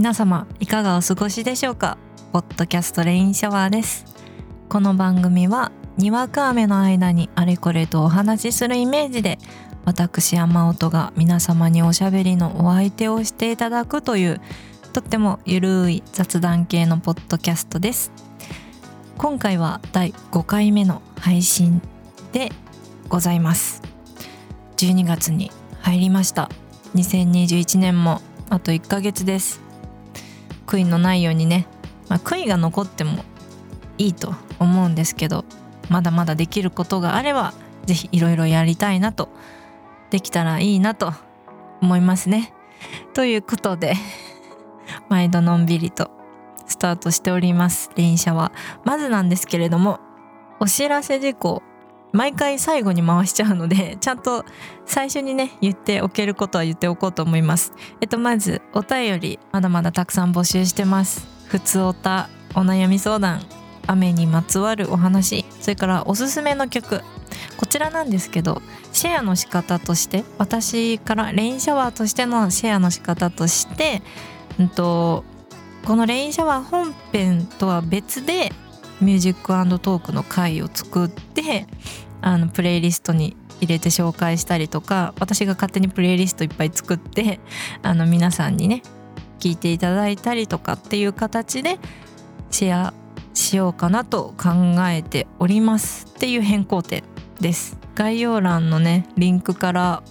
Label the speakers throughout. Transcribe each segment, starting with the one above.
Speaker 1: 皆様いかがお過ごしでしょうか？ポッドキャストレインシャワーです。この番組はにわか雨の間にあれこれとお話しするイメージで私山音が皆様におしゃべりのお相手をしていただくというとってもゆるい雑談系のポッドキャストです。今回は第5回目の配信でございます。12月に入りました。2021年もあと1ヶ月です。悔いのないようにね、まあ、悔いが残ってもいいと思うんですけどまだまだできることがあれば是非いろいろやりたいなとできたらいいなと思いますね。ということで 毎度のんびりとスタートしております。連射は。まずなんですけれどもお知らせ事項毎回最後に回しちゃうので ちゃんと最初にね言っておけることは言っておこうと思います。えっとまずお便りまだまだたくさん募集してます。ふつおたお悩み相談雨にまつわるお話それからおすすめの曲。こちらなんですけどシェアの仕方として私からレインシャワーとしてのシェアの仕方として、うんと、このレインシャワー本編とは別でミュージックトークの回を作ってあのプレイリストに入れて紹介したりとか私が勝手にプレイリストいっぱい作ってあの皆さんにね聞いていただいたりとかっていう形でシェアしようかなと考えておりますっていう変更点です。概要欄のねリンクから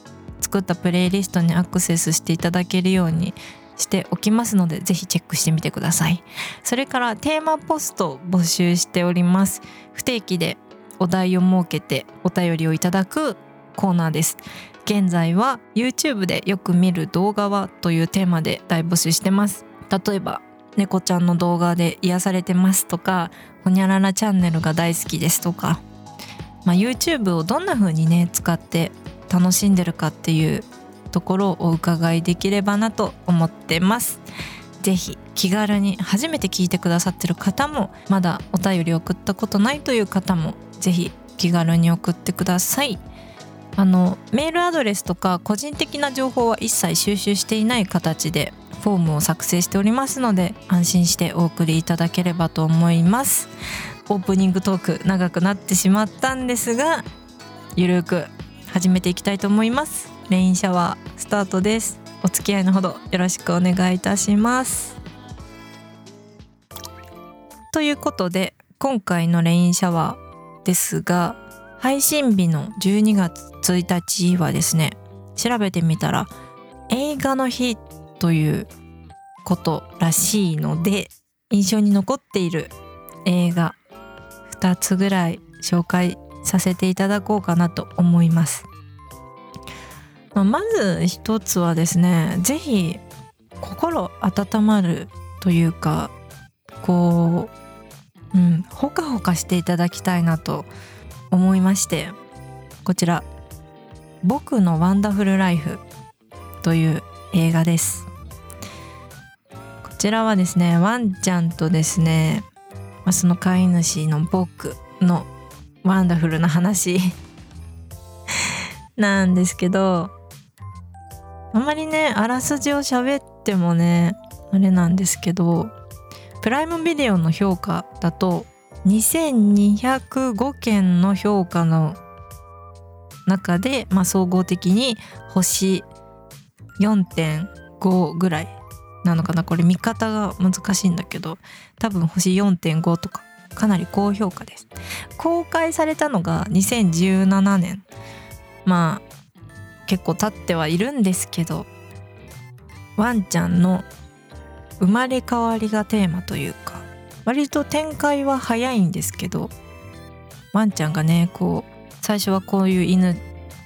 Speaker 1: 作ったプレイリストにアクセスしていただけるようにしておきますのでぜひチェックしてみてください。それからテーマポスト募集しております。不定期でお題を設けてお便りをいただくコーナーです。現在は YouTube でよく見る動画はというテーマで大募集してます。例えば猫ちゃんの動画で癒されてますとかほにゃららチャンネルが大好きですとか、まあ、YouTube をどんな風にね使って楽しんでるかっていうところをお伺いできればなと思ってます。ぜひ気軽に初めて聞いてくださってる方もまだお便り送ったことないという方もぜひ気軽に送ってください。あのメールアドレスとか個人的な情報は一切収集していない形でフォームを作成しておりますので安心してお送りいただければと思います。オープニングトーク長くなってしまったんですがゆるく始めていきたいと思います。レインシャワースタートですお付き合いのほどよろしくお願いいたしますということで今回のレインシャワーですが配信日の12月1日はですね調べてみたら映画の日ということらしいので印象に残っている映画2つぐらい紹介させていただこうかなと思います。まず一つはですね是非心温まるというかこう、うん、ほかほかしていただきたいなと思いましてこちら「僕のワンダフルライフ」という映画です。こちらはですねワンちゃんとですねその飼い主の僕のワンダフルな話 なんですけどあんまりねあらすじを喋ってもねあれなんですけどプライムビデオの評価だと2205件の評価の中で、まあ、総合的に星4.5ぐらいなのかな。これ見方が難しいんだけど多分星4.5とかかなり高評価です。公開されたのが2017年。まあ結構経ってはいるんですけどワンちゃんの生まれ変わりがテーマというか割と展開は早いんですけどワンちゃんがねこう最初はこういう犬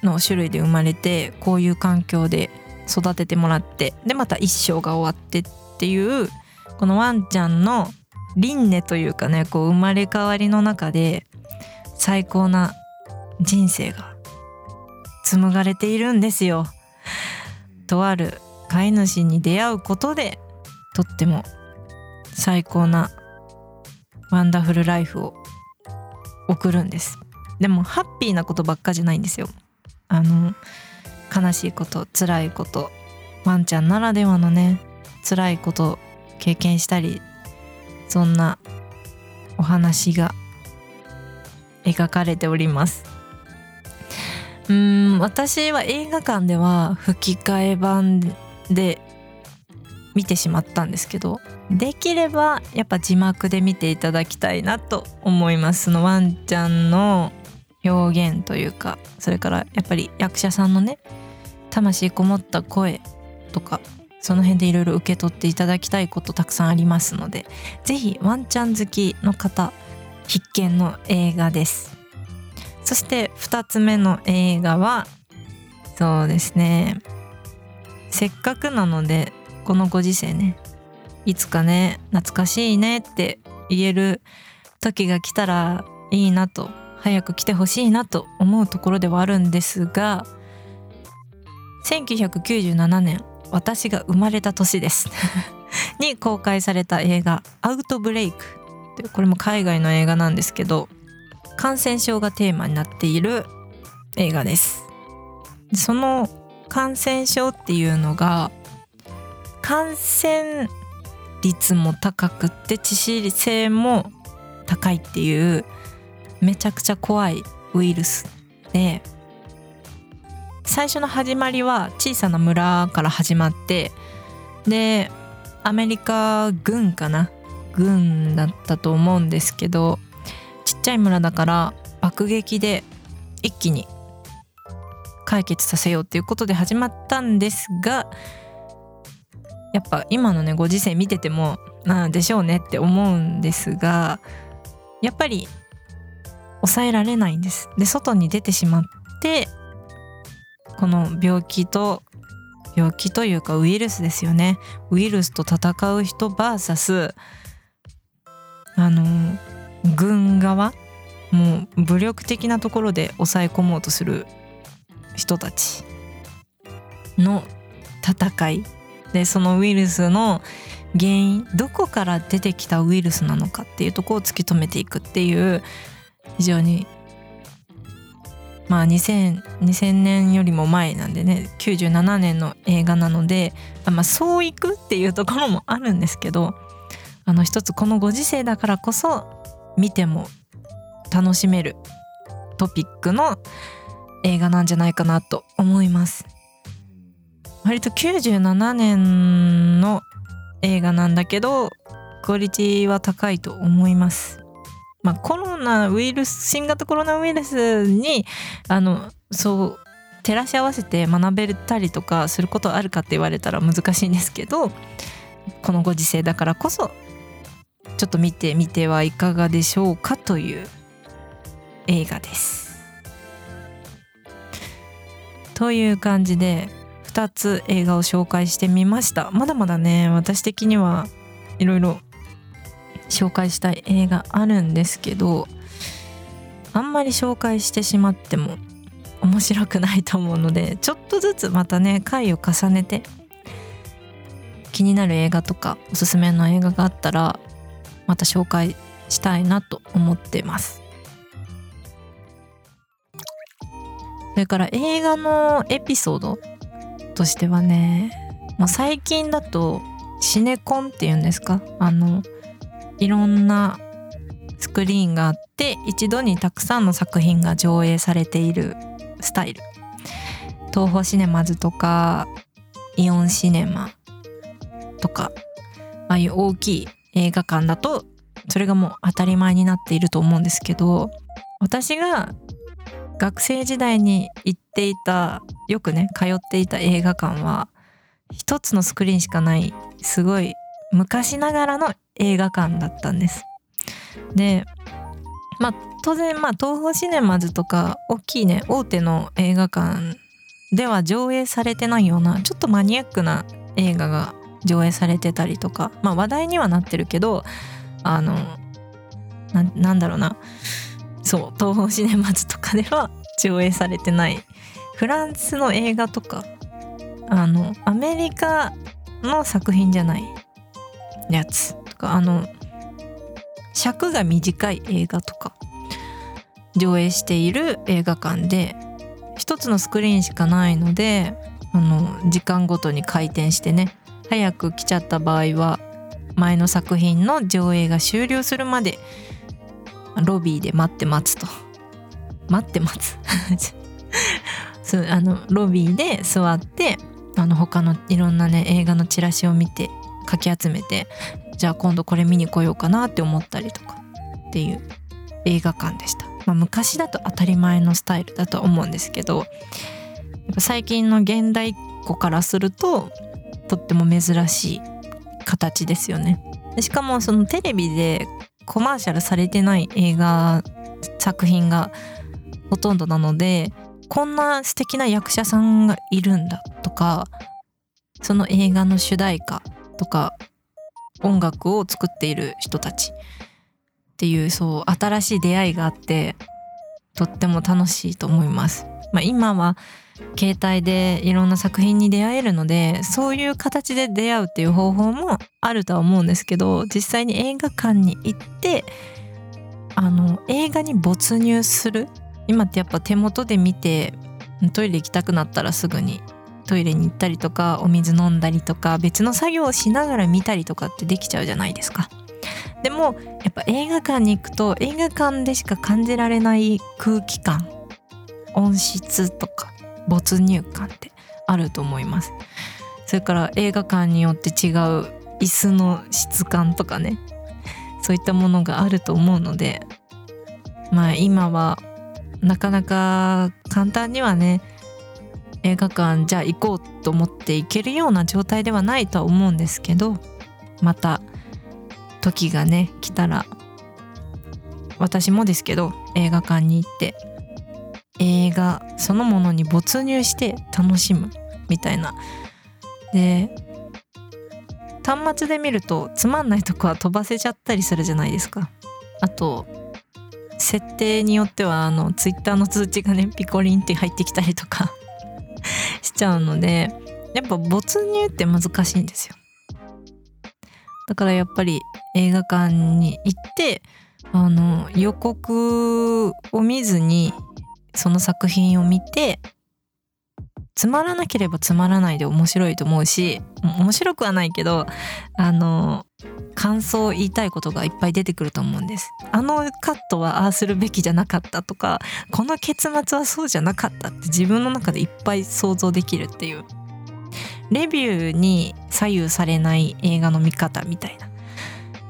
Speaker 1: の種類で生まれてこういう環境で育ててもらってでまた一生が終わってっていうこのワンちゃんの輪廻というかねこう生まれ変わりの中で最高な人生が紡がれているんですよ。とある飼い主に出会うことでとっても最高なワンダフルライフを送るんです。でもハッピーなことばっかじゃないんですよ。あの悲しいこと辛いことワンちゃんならではのね辛いこと経験したりそんなお話が描かれております。うん。私は映画館では吹き替え版で見てしまったんですけどできればやっぱ字幕で見ていただきたいなと思います。そのワンちゃんの表現というかそれからやっぱり役者さんのね魂こもった声とかその辺でいろいろ受け取っていただきたいことたくさんありますので是非ワンちゃん好きの方必見の映画です。そして2つ目の映画はそうですね。せっかくなのでこのご時世ねいつかね懐かしいねって言える時が来たらいいなと早く来てほしいなと思うところではあるんですが1997年私が生まれた年です。に公開された映画「アウトブレイク」これも海外の映画なんですけど感染症がテーマになっている映画です。その感染症っていうのが感染率も高くって致死性も高いっていうめちゃくちゃ怖いウイルスで最初の始まりは小さな村から始まってでアメリカ軍かな？軍だったと思うんですけどちっちゃい村だから爆撃で一気に解決させようっていうことで始まったんですがやっぱ今のねご時世見ててもあでしょうねって思うんですがやっぱり抑えられないんです。で外に出てしまってこの病気と病気というかウイルスですよね。ウイルスと戦う人 VS あの軍側？もう武力的なところで抑え込もうとする人たちの戦い。でそのウイルスの原因どこから出てきたウイルスなのかっていうとこを突き止めていくっていう非常にまあ 2000, 2000年よりも前なんでね97年の映画なので、まあ、そういくっていうところもあるんですけどあの一つこのご時世だからこそ見ても楽しめるトピックの映画なんじゃないかなと思います。割と97年の映画なんだけどクオリティは高いと思います。まあ、コロナウイルス新型コロナウイルスにあのそう照らし合わせて学べたりとかすることあるかって言われたら難しいんですけどこのご時世だからこそちょっと見てみてはいかがでしょうかという映画です。という感じで2つ映画を紹介してみましたまだまだね私的にはいろいろ紹介したい映画あるんですけどあんまり紹介してしまっても面白くないと思うのでちょっとずつまたね回を重ねて気になる映画とかおすすめの映画があったらまた紹介したいなと思ってます。それから映画のエピソードとしてはね、ま、最近だとシネコンっていうんですか？あのいろんなスクリーンがあって一度にたくさんの作品が上映されているスタイル。東宝シネマズとかイオンシネマとかああいう大きい映画館だとそれがもう当たり前になっていると思うんですけど私が学生時代に行っていたよくね通っていた映画館は一つのスクリーンしかないすごい昔ながらの映画館だったんです。でまあ当然まあ東宝シネマズとか大きいね大手の映画館では上映されてないようなちょっとマニアックな映画が上映されてたりとかまあ話題にはなってるけどあのなんだろうな。そう東宝シネマズとかでは上映されてない。フランスの映画とかあのアメリカの作品じゃない。やつとかあの尺が短い映画とか上映している映画館で一つのスクリーンしかないのであの時間ごとに回転してね早く来ちゃった場合は前の作品の上映が終了するまでロビーで待って待つと。待って待つ？そうあのロビーで座ってあの他のいろんなね映画のチラシを見てかき集めてじゃあ今度これ見に来ようかなって思ったりとかっていう映画館でした、まあ、昔だと当たり前のスタイルだと思うんですけどやっぱ最近の現代っ子からするととっても珍しい形ですよねしかもそのテレビでコマーシャルされてない映画作品がほとんどなのでこんな素敵な役者さんがいるんだとかその映画の主題歌とか音楽を作っている人たちっていうそう新しい出会いがあってとっても楽しいと思います。まあ、今は携帯でいろんな作品に出会えるのでそういう形で出会うっていう方法もあるとは思うんですけど実際に映画館に行ってあの映画に没入する今ってやっぱ手元で見てトイレ行きたくなったらすぐにトイレに行ったりとかお水飲んだりとか別の作業をしながら見たりとかってできちゃうじゃないですか。でもやっぱ映画館に行くと映画館でしか感じられない空気感音質とか没入感ってあると思います。それから映画館によって違う椅子の質感とかね。そういったものがあると思うので。まあ今はなかなか簡単にはね映画館じゃあ行こうと思って行けるような状態ではないとは思うんですけどまた時がね来たら私もですけど映画館に行って映画そのものに没入して楽しむみたいな。で端末で見るとつまんないとこは飛ばせちゃったりするじゃないですか。あと設定によってはあのツイッターの通知がねピコリンって入ってきたりとか しちゃうのでやっぱ没入って難しいんですよ。だからやっぱり映画館に行ってあの予告を見ずにその作品を見てつまらなければつまらないで面白いと思うし面白くはないけどあの感想を言いたいことがいっぱい出てくると思うんです。あのカットはああするべきじゃなかったとかこの結末はそうじゃなかったって自分の中でいっぱい想像できるっていう。レビューに左右されない映画の見方みたいな。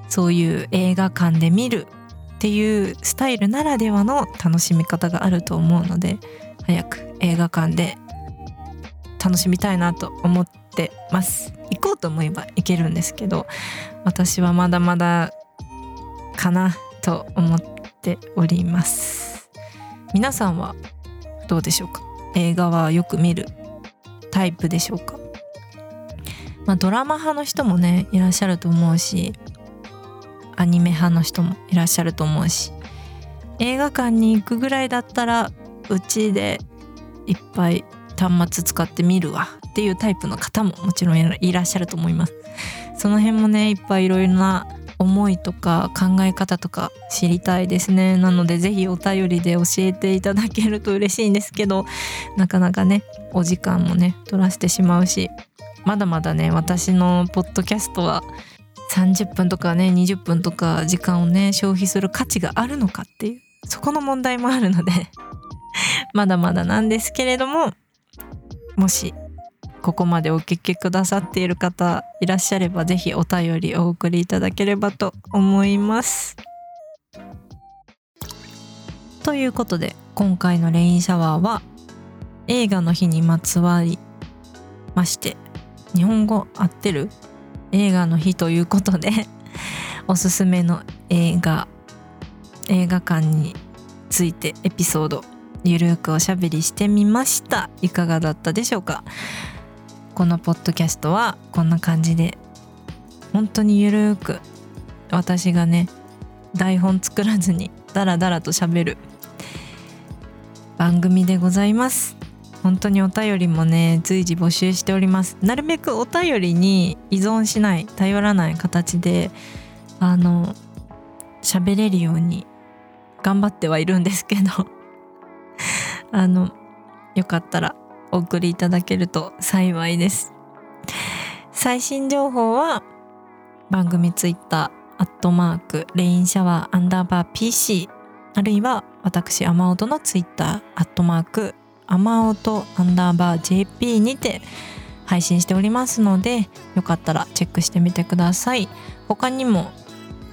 Speaker 1: そういう映画館で見るっていうスタイルならではの楽しみ方があると思うので早く映画館で楽しみたいなと思ってます。行こうと思えば行けるんですけど私はまだまだかなと思っております。皆さんはどうでしょうか？映画はよく見るタイプでしょうか？まあ、ドラマ派の人もねいらっしゃると思うしアニメ派の人もいらっしゃると思うし映画館に行くぐらいだったらうちでいっぱい端末使って見るわっていうタイプの方ももちろんいらっしゃると思います。その辺もねいっぱいいろいろな思いとか考え方とか知りたいですね。なので是非お便りで教えていただけると嬉しいんですけどなかなかねお時間もね取らせてしまうしまだまだね私のポッドキャストは30分とかね20分とか時間をね消費する価値があるのかっていうそこの問題もあるので まだまだなんですけれどももしここまでお聞きくださっている方いらっしゃれば是非お便りお送りいただければと思います。ということで今回のレインシャワーは映画の日にまつわりまして日本語合ってる？映画の日ということで おすすめの映画映画館についてエピソードゆるくおしゃべりしてみました。いかがだったでしょうか？このポッドキャストはこんな感じで本当にゆるく私がね台本作らずにダラダラとしゃべる番組でございます。本当にお便りもね随時募集しております。なるべくお便りに依存しない頼らない形であの喋れるように頑張ってはいるんですけど あのよかったらお送りいただけると幸いです。最新情報は番組ツイッターアットマークレインシャワーアンダーバー PC あるいは私アマオトのツイッターアットマークアマオトアンダーバー JP にて配信しておりますのでよかったらチェックしてみてください。他にも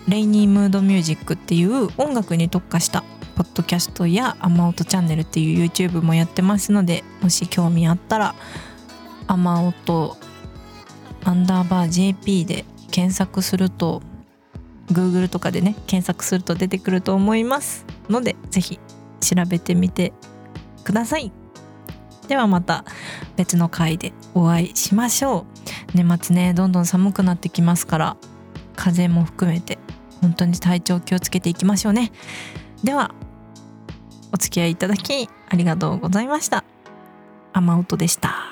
Speaker 1: レイニームードミュージックっていう音楽に特化したポッドキャストやアマオトチャンネルっていう YouTube もやってますのでもし興味あったらアマオトアンダーバー JP で検索すると Google とかでね検索すると出てくると思いますので是非調べてみてください。ではまた別の回でお会いしましょう。年末ねどんどん寒くなってきますから風邪も含めて本当に体調気をつけていきましょうね。ではお付き合いいただきありがとうございました。雨音でした。